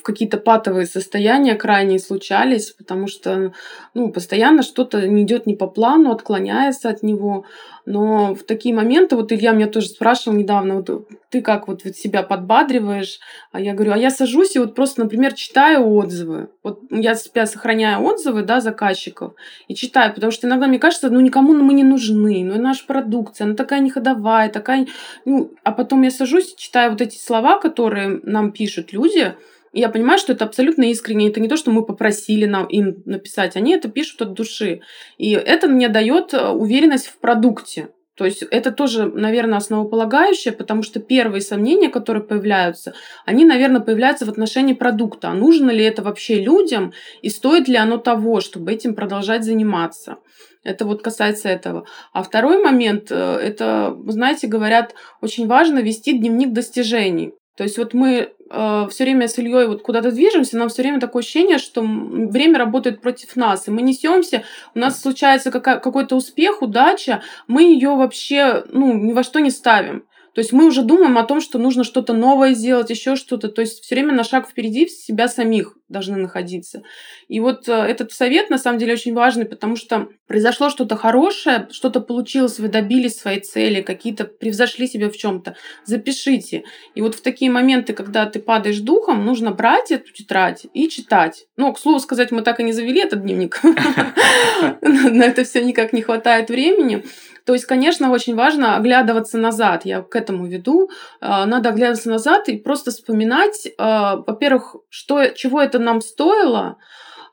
какие-то патовые состояния крайние случались, потому что ну, постоянно что-то не идет не по плану, отклоняется от него. Но в такие моменты, вот Илья меня тоже спрашивал недавно, вот ты как вот себя подбадриваешь? А я говорю, а я сажусь и вот просто, например, читаю отзывы. Вот я себя сохраняю отзывы, да, заказчиков и читаю, потому что иногда мне кажется, ну никому мы не нужны, ну и наша продукция, она такая неходовая, такая, ну, а потом я сажусь и читаю вот эти слова, которые нам пишут люди, я понимаю, что это абсолютно искренне. Это не то, что мы попросили нам, им написать. Они это пишут от души. И это мне дает э, уверенность в продукте. То есть это тоже, наверное, основополагающее, потому что первые сомнения, которые появляются, они, наверное, появляются в отношении продукта. А нужно ли это вообще людям и стоит ли оно того, чтобы этим продолжать заниматься? Это вот касается этого. А второй момент, э, это, знаете, говорят, очень важно вести дневник достижений. То есть вот мы э, все время с Ильей вот куда-то движемся, нам все время такое ощущение, что время работает против нас, и мы несемся, у нас случается какая- какой-то успех, удача, мы ее вообще ну, ни во что не ставим. То есть мы уже думаем о том, что нужно что-то новое сделать, еще что-то. То есть все время на шаг впереди себя самих должны находиться. И вот э, этот совет на самом деле очень важный, потому что произошло что-то хорошее, что-то получилось, вы добились своей цели, какие-то превзошли себя в чем-то. Запишите. И вот в такие моменты, когда ты падаешь духом, нужно брать эту тетрадь и читать. Ну, к слову сказать, мы так и не завели этот дневник. На это все никак не хватает времени. То есть, конечно, очень важно оглядываться назад. Я к этому веду. А, надо оглядываться назад и просто вспоминать, а, во-первых, что, чего это нам стоило,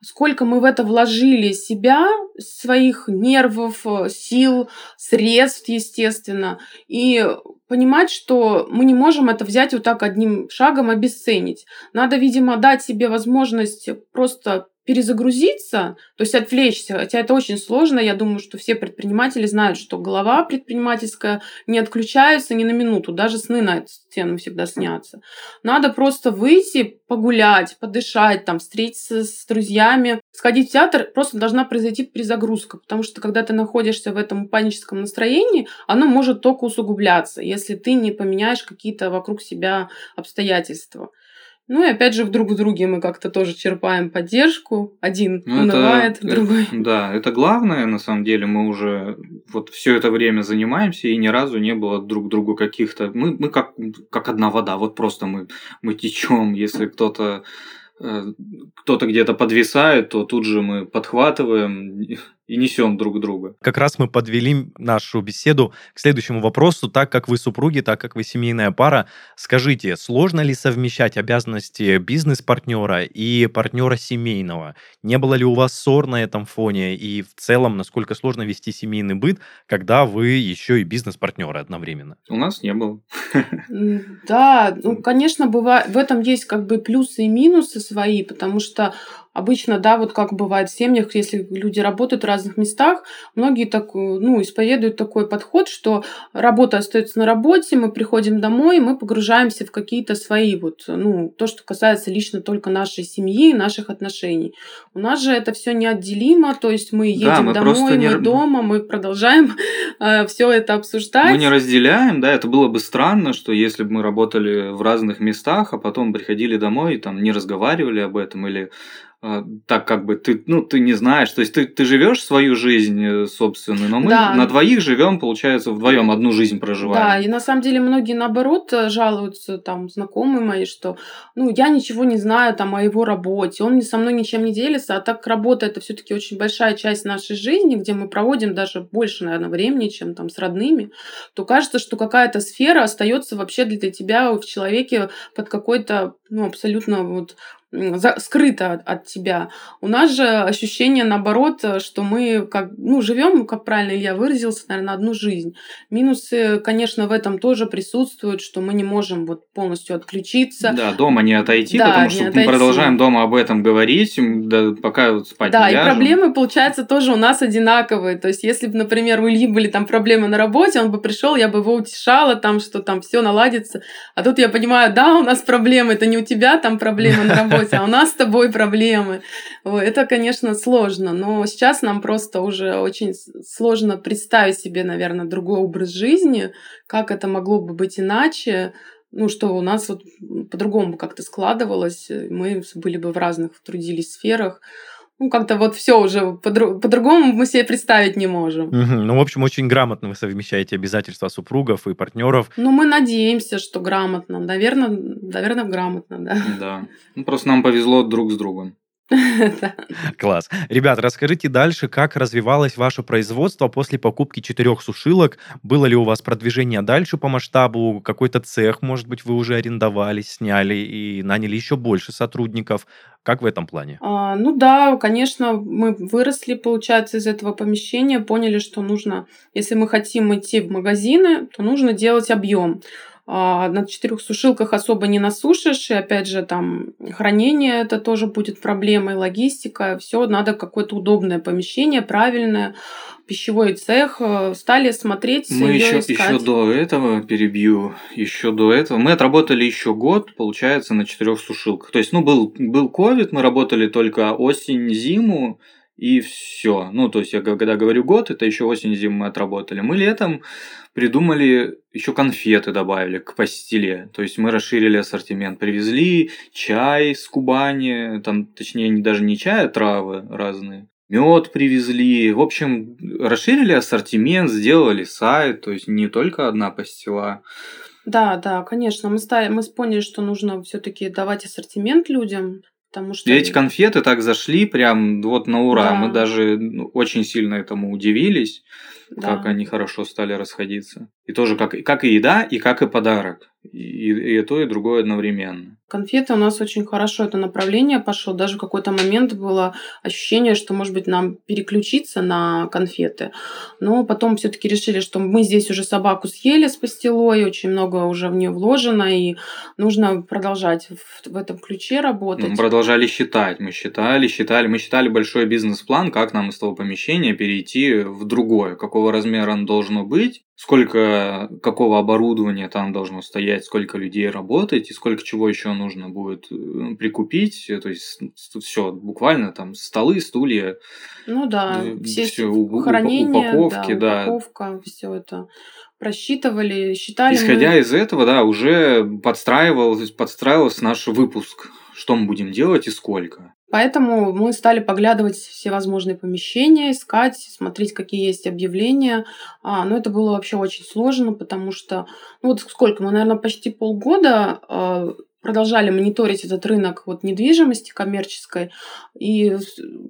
сколько мы в это вложили себя, своих нервов, сил, средств, естественно, и понимать, что мы не можем это взять вот так одним шагом обесценить. Надо, видимо, дать себе возможность просто перезагрузиться, то есть отвлечься, хотя это очень сложно. Я думаю, что все предприниматели знают, что голова предпринимательская не отключается ни на минуту, даже сны на эту стену всегда снятся. Надо просто выйти, погулять, подышать, там, встретиться с друзьями, сходить в театр, просто должна произойти перезагрузка, потому что когда ты находишься в этом паническом настроении, оно может только усугубляться, если ты не поменяешь какие-то вокруг себя обстоятельства. Ну и опять же, в друг в друге мы как-то тоже черпаем поддержку. Один ну, унывает, это, другой. Да, это главное, на самом деле, мы уже вот все это время занимаемся, и ни разу не было друг другу каких-то. Мы, мы как, как одна вода, вот просто мы, мы течем. Если кто-то э, кто-то где-то подвисает, то тут же мы подхватываем и несем друг друга. Как раз мы подвели нашу беседу к следующему вопросу. Так как вы супруги, так как вы семейная пара, скажите, сложно ли совмещать обязанности бизнес-партнера и партнера семейного? Не было ли у вас ссор на этом фоне? И в целом, насколько сложно вести семейный быт, когда вы еще и бизнес-партнеры одновременно? У нас не было. Да, ну, конечно, бывает, в этом есть как бы плюсы и минусы свои, потому что Обычно, да, вот как бывает в семьях, если люди работают в разных местах, многие так, ну, исповедуют такой подход, что работа остается на работе, мы приходим домой, мы погружаемся в какие-то свои вот, ну, то, что касается лично только нашей семьи, наших отношений. У нас же это все неотделимо, то есть мы едем да, мы домой, не... мы дома, мы продолжаем э, все это обсуждать. Мы не разделяем, да, это было бы странно, что если бы мы работали в разных местах, а потом приходили домой и там не разговаривали об этом или а, так как бы ты, ну, ты не знаешь, то есть ты, ты живешь свою жизнь э, собственную, но мы да. на двоих живем, получается, вдвоем одну жизнь проживаем. Да, и на самом деле многие наоборот э, жалуются, там, знакомые мои, что, ну, я ничего не знаю там о его работе, он со мной ничем не делится, а так как работа это все-таки очень большая часть нашей жизни, где мы проводим даже больше, наверное, времени, чем там с родными, то кажется, что какая-то сфера остается вообще для тебя в человеке под какой-то ну, абсолютно вот за, скрыто от, от тебя. У нас же ощущение, наоборот, что мы как, ну, живем, как правильно Илья выразился, наверное, одну жизнь. Минусы, конечно, в этом тоже присутствуют, что мы не можем вот полностью отключиться. Да, дома не отойти, да, потому что отойти. мы продолжаем дома об этом говорить, да, пока вот спать Да, не ляжем. и проблемы, получается, тоже у нас одинаковые. То есть, если бы, например, у Ильи были там проблемы на работе, он бы пришел, я бы его утешала, там, что там все наладится. А тут я понимаю, да, у нас проблемы, это не у тебя там проблемы на работе, а у нас с тобой проблемы. Это, конечно, сложно, но сейчас нам просто уже очень сложно представить себе, наверное, другой образ жизни, как это могло бы быть иначе, ну, что у нас вот по-другому как-то складывалось, мы были бы в разных трудились сферах, ну, как-то вот все уже по-другому мы себе представить не можем. Угу. Ну, в общем, очень грамотно вы совмещаете обязательства супругов и партнеров. Ну, мы надеемся, что грамотно. Наверное, наверное, грамотно, да. Да. Ну, просто нам повезло друг с другом. Класс. Ребят, расскажите дальше, как развивалось ваше производство после покупки четырех сушилок? Было ли у вас продвижение дальше по масштабу? Какой-то цех, может быть, вы уже арендовали, сняли и наняли еще больше сотрудников? Как в этом плане? А, ну да, конечно, мы выросли, получается, из этого помещения, поняли, что нужно, если мы хотим идти в магазины, то нужно делать объем. А, на четырех сушилках особо не насушишь, и опять же там хранение это тоже будет проблемой, логистика, все надо какое-то удобное помещение, правильное, пищевой цех, э, стали смотреть. Мы еще, искать. еще до этого перебью, еще до этого мы отработали еще год, получается, на четырех сушилках. То есть, ну был был ковид, мы работали только осень, зиму, и все. Ну, то есть, я когда говорю год, это еще осень, зиму мы отработали. Мы летом придумали, еще конфеты добавили к пастиле. То есть, мы расширили ассортимент. Привезли чай с Кубани, там, точнее, даже не чай, а травы разные. Мед привезли. В общем, расширили ассортимент, сделали сайт. То есть, не только одна пастила. Да, да, конечно. Мы, стали, мы поняли, что нужно все-таки давать ассортимент людям. Потому что... И эти конфеты так зашли прям вот на ура. Да. Мы даже ну, очень сильно этому удивились, да. как они хорошо стали расходиться. И тоже как, как и еда, и как и подарок. И, и то, и другое одновременно. Конфеты у нас очень хорошо это направление пошло. Даже в какой-то момент было ощущение, что, может быть, нам переключиться на конфеты. Но потом все-таки решили, что мы здесь уже собаку съели с пастилой, очень много уже в нее вложено, и нужно продолжать в, в этом ключе работать. Мы продолжали считать. Мы считали, считали. Мы считали большой бизнес-план, как нам из того помещения перейти в другое, какого размера оно должно быть, сколько какого оборудования там должно стоять, сколько людей работать и сколько чего еще нужно будет э, прикупить. То есть все буквально там столы, стулья. Ну да, все, все хранение, упаковки, да, упаковка, все это просчитывали, считали. Исходя мы... из этого, да, уже подстраивался, подстраивался наш выпуск, что мы будем делать и сколько. Поэтому мы стали поглядывать все возможные помещения, искать, смотреть, какие есть объявления. А, но это было вообще очень сложно, потому что, ну вот сколько, мы, наверное, почти полгода а, продолжали мониторить этот рынок вот недвижимости коммерческой, и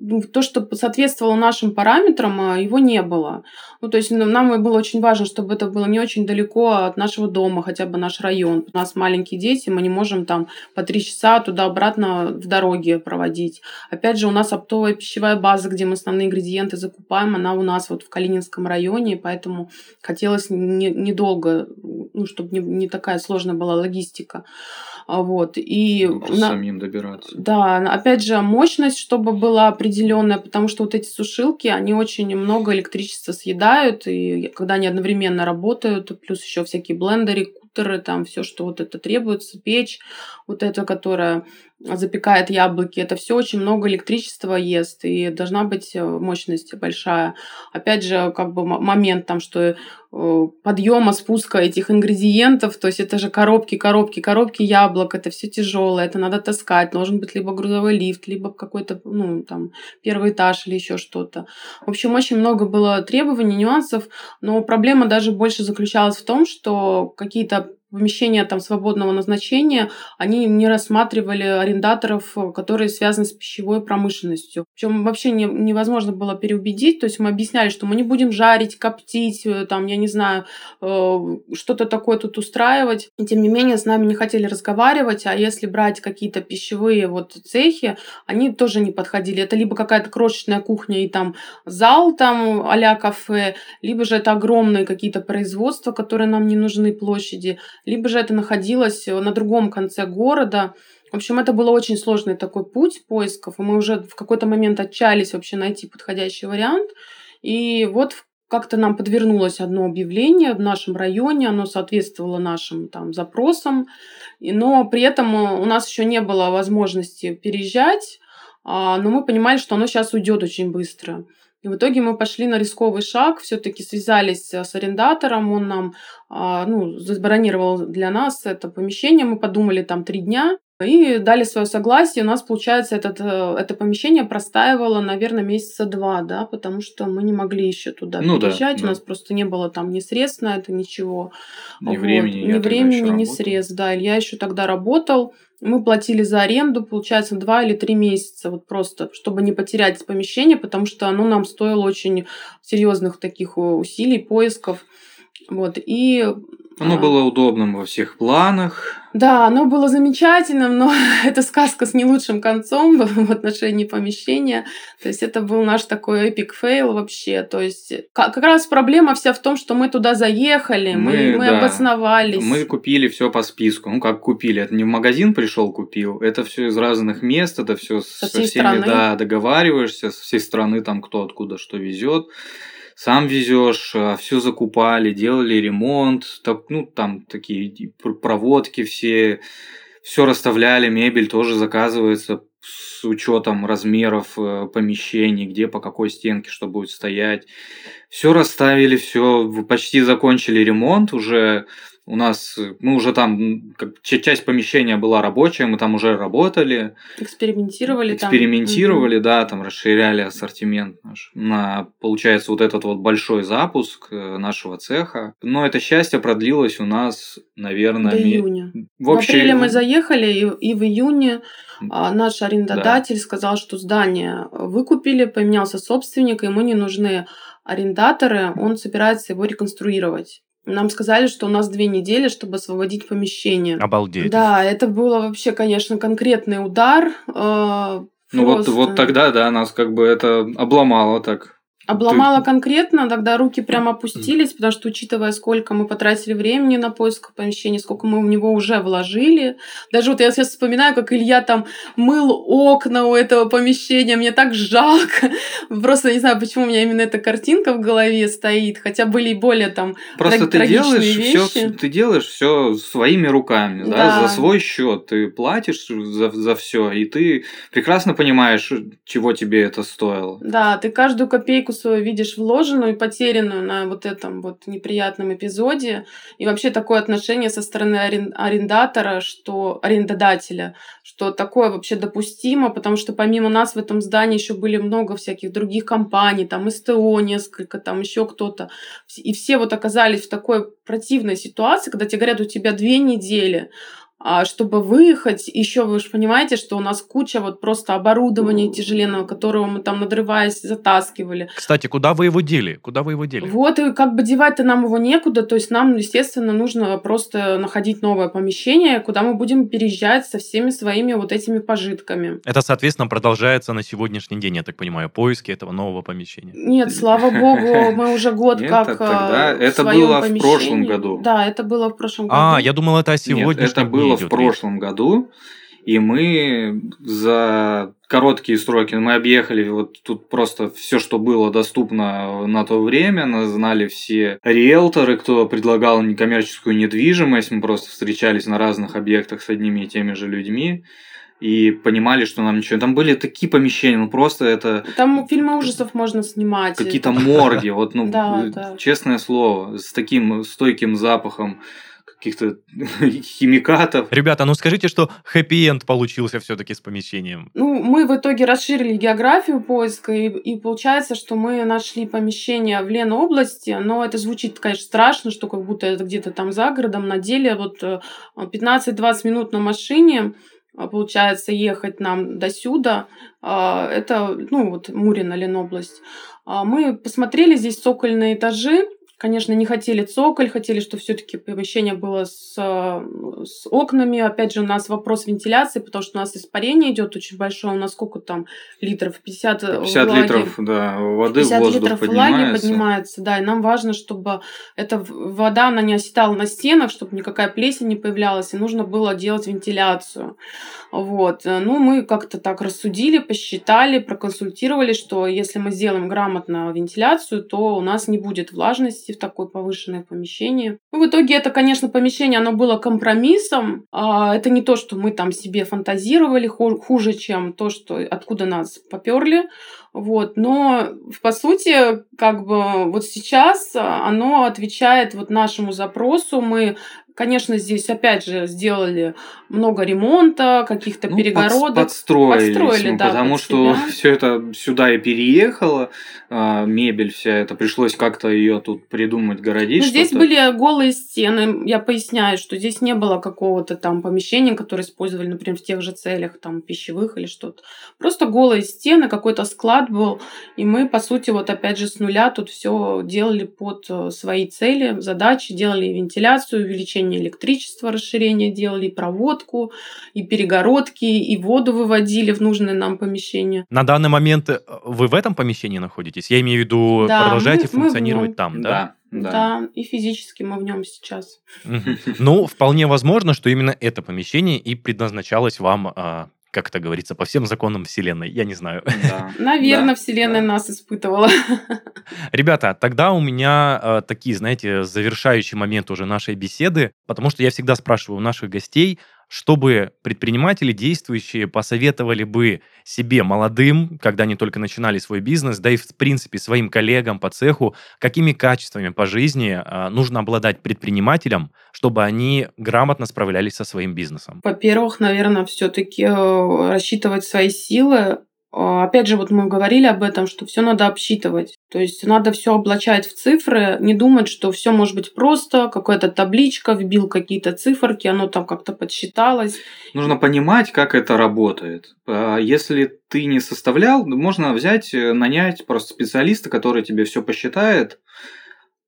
ну, то, что соответствовало нашим параметрам, а, его не было. Ну, то есть ну, нам было очень важно, чтобы это было не очень далеко от нашего дома, хотя бы наш район. У нас маленькие дети, мы не можем там по три часа туда-обратно в дороге проводить. Опять же, у нас оптовая пищевая база, где мы основные ингредиенты закупаем, она у нас вот в Калининском районе, поэтому хотелось недолго, не ну, чтобы не, не такая сложная была логистика. А, вот. И на... самим добираться. Да, опять же, мощность, чтобы была определенная, потому что вот эти сушилки, они очень много электричества съедают, и когда они одновременно работают, плюс еще всякие блендеры, кутеры, там все, что вот это требуется, печь, вот эта, которая запекает яблоки, это все очень много электричества ест, и должна быть э, мощность большая. Опять же, как бы момент там, что э, подъема, спуска этих ингредиентов, то есть это же коробки, коробки, коробки яблок, это все тяжелое, это надо таскать, должен быть либо грузовой лифт, либо какой-то, ну, там, первый этаж или еще что-то. В общем, очень много было требований, нюансов, но проблема даже больше заключалась в том, что какие-то помещения там свободного назначения, они не рассматривали арендаторов, которые связаны с пищевой промышленностью. Причем вообще не, невозможно было переубедить, то есть мы объясняли, что мы не будем жарить, коптить, э, там, я не знаю, э, что-то такое тут устраивать. И тем не менее с нами не хотели разговаривать, а если брать какие-то пищевые вот цехи, они тоже не подходили. Это либо какая-то крошечная кухня и там зал там а кафе, либо же это огромные какие-то производства, которые нам не нужны площади, либо же это находилось на другом конце города. В общем, это был очень сложный такой путь поисков, и мы уже в какой-то момент отчаялись вообще найти подходящий вариант. И вот как-то нам подвернулось одно объявление в нашем районе, оно соответствовало нашим там запросам, но при этом у нас еще не было возможности переезжать, а, но мы понимали, что оно сейчас уйдет очень быстро. И в итоге мы пошли на рисковый шаг, все-таки связались с арендатором, он нам а, ну, забронировал для нас это помещение, мы подумали там три дня, и дали свое согласие. У нас, получается, этот, э, это помещение простаивало, наверное, месяца два, да, потому что мы не могли еще туда ну, переезжать. Да, да. У нас просто не было там ни средств на это, ничего. Ни вот. времени, ни, времени, ни средств, да. Илья еще тогда работал. Мы платили за аренду, получается, два или три месяца, вот просто, чтобы не потерять помещение, потому что оно нам стоило очень серьезных таких усилий, поисков. Вот, и оно а. было удобным во всех планах. Да, оно было замечательным, но это сказка с не лучшим концом в отношении помещения. То есть это был наш такой epic fail вообще. То есть как, раз проблема вся в том, что мы туда заехали, мы, мы, мы да, обосновались. Мы купили все по списку. Ну как купили? Это не в магазин пришел купил. Это все из разных мест, это все со, со всеми страны. да, договариваешься, со всей страны там кто откуда что везет сам везешь, а, все закупали, делали ремонт, так, ну, там такие проводки все, все расставляли, мебель тоже заказывается с учетом размеров э, помещений, где по какой стенке что будет стоять. Все расставили, все, почти закончили ремонт, уже у нас, э, мы уже там, как, часть помещения была рабочая, мы там уже работали. Экспериментировали, Экспериментировали, там. да, там расширяли ассортимент наш. На, получается, вот этот вот большой запуск э, нашего цеха. Но это счастье продлилось у нас, наверное... До июня. В, общем... в апреле мы заехали, и, и в июне а, наш арендодатель да. сказал, что здание выкупили, поменялся собственник, ему не нужны арендаторы, он собирается его реконструировать. Нам сказали, что у нас две недели, чтобы освободить помещение. Обалдеть. Да, это было вообще, конечно, конкретный удар. Э, ну вот, вот тогда, да, нас как бы это обломало так. Обломала Ты... конкретно, тогда руки прям опустились, потому что, учитывая, сколько мы потратили времени на поиск помещения, сколько мы в него уже вложили. Даже вот я сейчас вспоминаю, как Илья там мыл окна у этого помещения, мне так жалко. Просто не знаю, почему у меня именно эта картинка в голове стоит, хотя были и более там Просто ты делаешь вещи. все, ты делаешь все своими руками, да. да, за свой счет. Ты платишь за, за все, и ты прекрасно понимаешь, чего тебе это стоило. Да, ты каждую копейку свою видишь вложенную и потерянную на вот этом вот неприятном эпизоде. И вообще такое отношение со стороны арендатора, что арендодателя, что такое вообще допустимо, потому что помимо нас в этом здании еще были много всяких других компаний, там СТО несколько, там еще кто-то. И все вот оказались в такой противной ситуации, когда тебе говорят, у тебя две недели, чтобы выехать, еще вы же понимаете, что у нас куча вот просто оборудования тяжеленного, которого мы там надрываясь затаскивали. Кстати, куда вы его дели? Куда вы его дели? Вот, и как бы девать-то нам его некуда, то есть нам, естественно, нужно просто находить новое помещение, куда мы будем переезжать со всеми своими вот этими пожитками. Это, соответственно, продолжается на сегодняшний день, я так понимаю, поиски этого нового помещения. Нет, слава богу, мы уже год как тогда Это было в прошлом году. Да, это было в прошлом году. А, я думал, это сегодня. это было было в прошлом речь. году, и мы за короткие сроки мы объехали вот тут просто все, что было доступно на то время, нас знали все риэлторы, кто предлагал некоммерческую недвижимость, мы просто встречались на разных объектах с одними и теми же людьми и понимали, что нам ничего. Там были такие помещения, ну просто это... Там фильмы ужасов можно снимать. Какие-то морги, вот, ну, честное слово, с таким стойким запахом каких-то химикатов. Ребята, ну скажите, что хэппи-энд получился все-таки с помещением. Ну, мы в итоге расширили географию поиска, и, и получается, что мы нашли помещение в Ленобласти, но это звучит, конечно, страшно, что как будто это где-то там за городом. На деле вот 15-20 э, минут на машине а, получается, ехать нам до сюда. А, это, ну, вот Мурина, Ленобласть. А, мы посмотрели здесь цокольные этажи, Конечно, не хотели цоколь, хотели, чтобы все-таки помещение было с, с окнами. Опять же, у нас вопрос вентиляции, потому что у нас испарение идет очень большое. У нас сколько там литров? 50, 50 влаги. литров да, воды 50 в воздух литров поднимается. влаги поднимается. Да, и нам важно, чтобы эта вода, она не оседала на стенах, чтобы никакая плесень не появлялась, и нужно было делать вентиляцию. Вот. Ну, мы как-то так рассудили, посчитали, проконсультировали, что если мы сделаем грамотно вентиляцию, то у нас не будет влажности в такое повышенное помещение. Ну, в итоге это, конечно, помещение, оно было компромиссом. А это не то, что мы там себе фантазировали хуже, чем то, что откуда нас поперли. Вот, но по сути, как бы вот сейчас оно отвечает вот нашему запросу. Мы Конечно, здесь опять же сделали много ремонта, каких-то ну, перегородок. Подстроились, подстроили, да, потому что все это сюда и переехало, а, мебель вся это пришлось как-то ее тут придумать, городить. Ну, здесь были голые стены. Я поясняю, что здесь не было какого-то там помещения, которое использовали, например, в тех же целях там пищевых или что-то. Просто голые стены, какой-то склад был, и мы по сути вот опять же с нуля тут все делали под э, свои цели, задачи, делали вентиляцию, увеличение подключение электричества, расширение делали, и проводку, и перегородки, и воду выводили в нужное нам помещение. На данный момент э, вы в этом помещении находитесь? Я имею в виду, да, продолжаете мы, функционировать мы там, да? Да. да, и физически мы в нем сейчас. Ну, вполне возможно, что именно это помещение и предназначалось вам а, как это говорится, по всем законам Вселенной. Я не знаю. Да. Наверное, да, Вселенная да. нас испытывала. Ребята, тогда у меня э, такие, знаете, завершающие моменты уже нашей беседы, потому что я всегда спрашиваю у наших гостей, чтобы предприниматели действующие посоветовали бы себе молодым, когда они только начинали свой бизнес, да и в принципе своим коллегам по цеху, какими качествами по жизни э, нужно обладать предпринимателям, чтобы они грамотно справлялись со своим бизнесом? Во-первых, наверное, все-таки э, рассчитывать свои силы, а, опять же, вот мы говорили об этом, что все надо обсчитывать. То есть надо все облачать в цифры, не думать, что все может быть просто, какая-то табличка, вбил какие-то циферки, оно там как-то подсчиталось. Нужно понимать, как это работает. А, если ты не составлял, можно взять, э, нанять просто специалиста, который тебе все посчитает,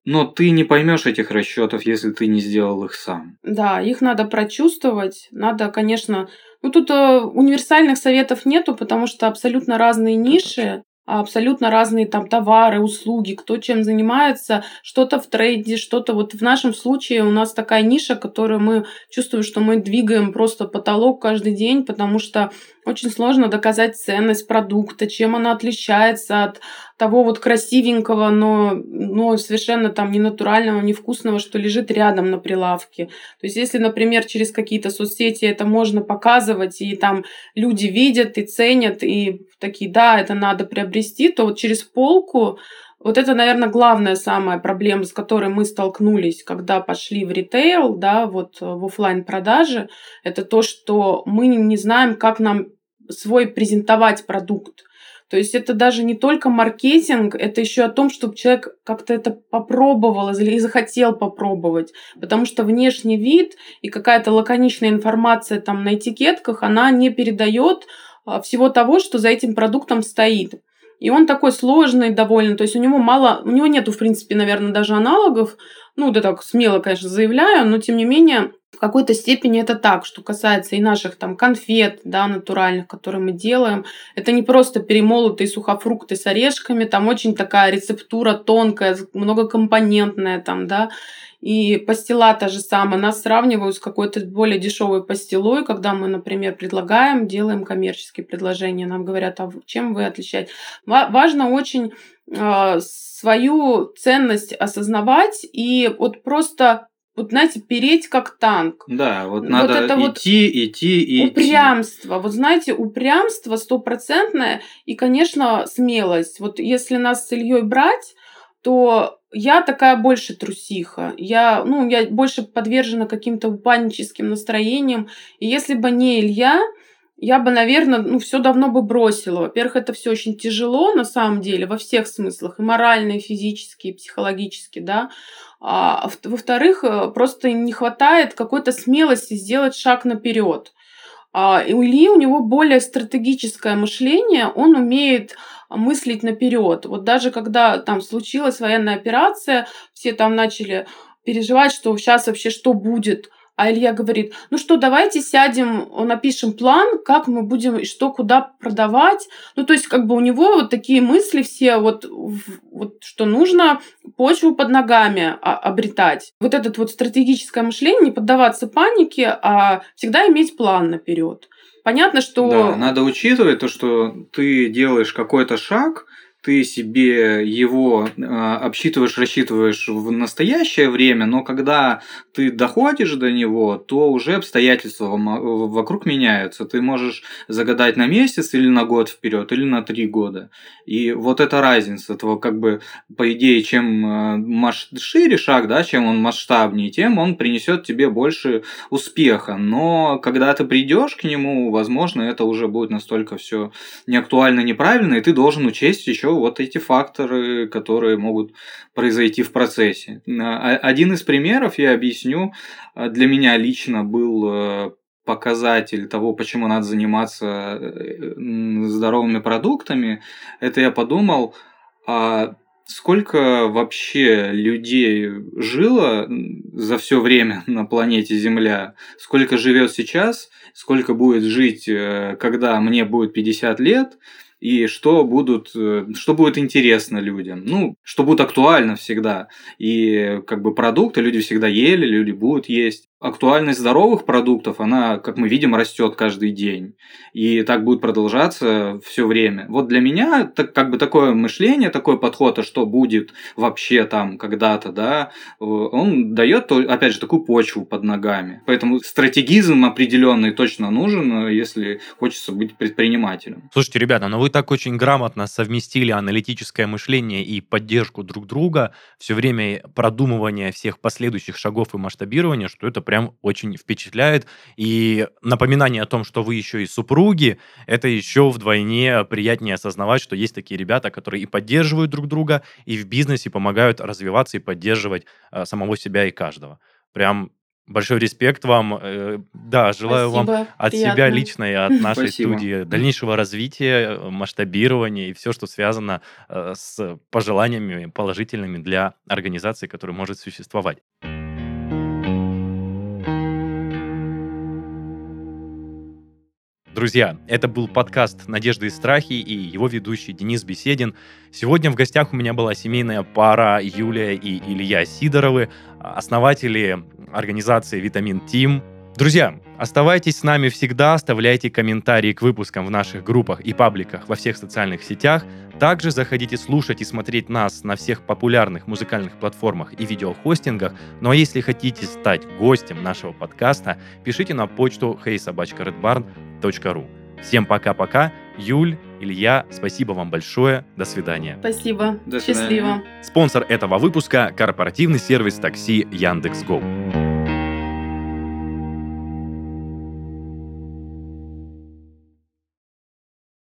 но ты не поймешь этих расчетов, если ты не сделал их сам. Да, их надо прочувствовать. Надо, конечно, ну, тут э, универсальных советов нету, потому что абсолютно разные ниши, абсолютно разные там товары, услуги, кто чем занимается, что-то в трейде, что-то вот в нашем случае у нас такая ниша, которую мы чувствуем, что мы двигаем просто потолок каждый день, потому что очень сложно доказать ценность продукта, чем она отличается от того вот красивенького, но, но совершенно там не натурального, невкусного, что лежит рядом на прилавке. То есть если, например, через какие-то соцсети это можно показывать, и там люди видят и ценят, и такие, да, это надо приобрести, то вот через полку вот это, наверное, главная самая проблема, с которой мы столкнулись, когда пошли в ритейл, да, вот в офлайн продажи, это то, что мы не знаем, как нам свой презентовать продукт. То есть это даже не только маркетинг, это еще о том, чтобы человек как-то это попробовал или захотел попробовать. Потому что внешний вид и какая-то лаконичная информация там на этикетках, она не передает а, всего того, что за этим продуктом стоит. И он такой сложный довольно, то есть у него мало, у него нету, в принципе, наверное, даже аналогов. Ну, да так смело, конечно, заявляю, но тем не менее какой-то степени это так, что касается и наших там конфет, да, натуральных, которые мы делаем. Это не просто перемолотые сухофрукты с орешками, там очень такая рецептура тонкая, многокомпонентная там, да. И пастила та же самая. Нас сравнивают с какой-то более дешевой пастилой, когда мы, например, предлагаем, делаем коммерческие предложения. Нам говорят, а чем вы отличаетесь? Важно очень э, свою ценность осознавать и вот просто вот, знаете, переть как танк. Да, вот надо вот это идти, вот идти и Упрямство. Идти. Вот знаете, упрямство стопроцентное и, конечно, смелость. Вот если нас с Ильей брать, то я такая больше трусиха. Я, ну, я больше подвержена каким-то паническим настроениям. И если бы не Илья, я бы, наверное, ну, все давно бы бросила. Во-первых, это все очень тяжело, на самом деле, во всех смыслах, и морально, и физически, и психологически, да. А, во-вторых, э, просто не хватает какой-то смелости сделать шаг наперед. А, у Ильи у него более стратегическое мышление, он умеет мыслить наперед. Вот даже когда там случилась военная операция, все там начали переживать, что сейчас вообще что будет – а Илья говорит, ну что, давайте сядем, напишем план, как мы будем и что, куда продавать. Ну, то есть, как бы у него вот такие мысли все, вот, вот что нужно почву под ногами а, обретать. Вот это вот стратегическое мышление, не поддаваться панике, а всегда иметь план наперед. Понятно, что... Да, надо учитывать то, что ты делаешь какой-то шаг, ты себе его э, обсчитываешь, рассчитываешь в настоящее время, но когда ты доходишь до него, то уже обстоятельства вокруг меняются. Ты можешь загадать на месяц или на год вперед, или на три года. И вот эта разница, этого как бы, по идее, чем э, маш... шире шаг, да, чем он масштабнее, тем он принесет тебе больше успеха. Но когда ты придешь к нему, возможно, это уже будет настолько все неактуально, неправильно, и ты должен учесть еще вот эти факторы, которые могут произойти в процессе. А, один из примеров, я объясню, а, для меня лично был э, показатель того, почему надо заниматься э, здоровыми продуктами, это я подумал, а сколько вообще людей жило за все время на планете Земля, сколько живет сейчас, сколько будет жить, э, когда мне будет 50 лет, и что будут, э, что будет интересно людям, ну, что будет актуально всегда. И как бы продукты люди всегда ели, люди будут есть актуальность здоровых продуктов, она, как мы видим, растет каждый день. И так будет продолжаться все время. Вот для меня так, как бы такое мышление, такой подход, а что будет вообще там когда-то, да, э, он дает, опять же, такую почву под ногами. Поэтому стратегизм определенный точно нужен, э, если хочется быть предпринимателем. Слушайте, ребята, но ну вы так очень грамотно совместили аналитическое мышление и поддержку друг друга, все время продумывание всех последующих шагов и масштабирования, что это прям очень впечатляет. И напоминание о том, что вы еще и супруги, это еще вдвойне приятнее осознавать, что есть такие ребята, которые и поддерживают друг друга, и в бизнесе помогают развиваться и поддерживать э, самого себя и каждого. Прям Большой респект вам. Э, да, желаю Спасибо, вам от приятно. себя лично и от нашей Спасибо. студии дальнейшего развития, масштабирования и все, что связано э, с пожеланиями положительными для организации, которая может существовать. Друзья, это был подкаст «Надежды и страхи» и его ведущий Денис Беседин. Сегодня в гостях у меня была семейная пара Юлия и Илья Сидоровы, основатели организации «Витамин Тим», Друзья, оставайтесь с нами всегда, оставляйте комментарии к выпускам в наших группах и пабликах во всех социальных сетях. Также заходите слушать и смотреть нас на всех популярных музыкальных платформах и видеохостингах. Ну а если хотите стать гостем нашего подкаста, пишите на почту heysobachkaredbarn.ru. Всем пока-пока. Юль, Илья, спасибо вам большое. До свидания. Спасибо. До свидания. Счастливо. Спонсор этого выпуска – корпоративный сервис такси Яндекс.Го.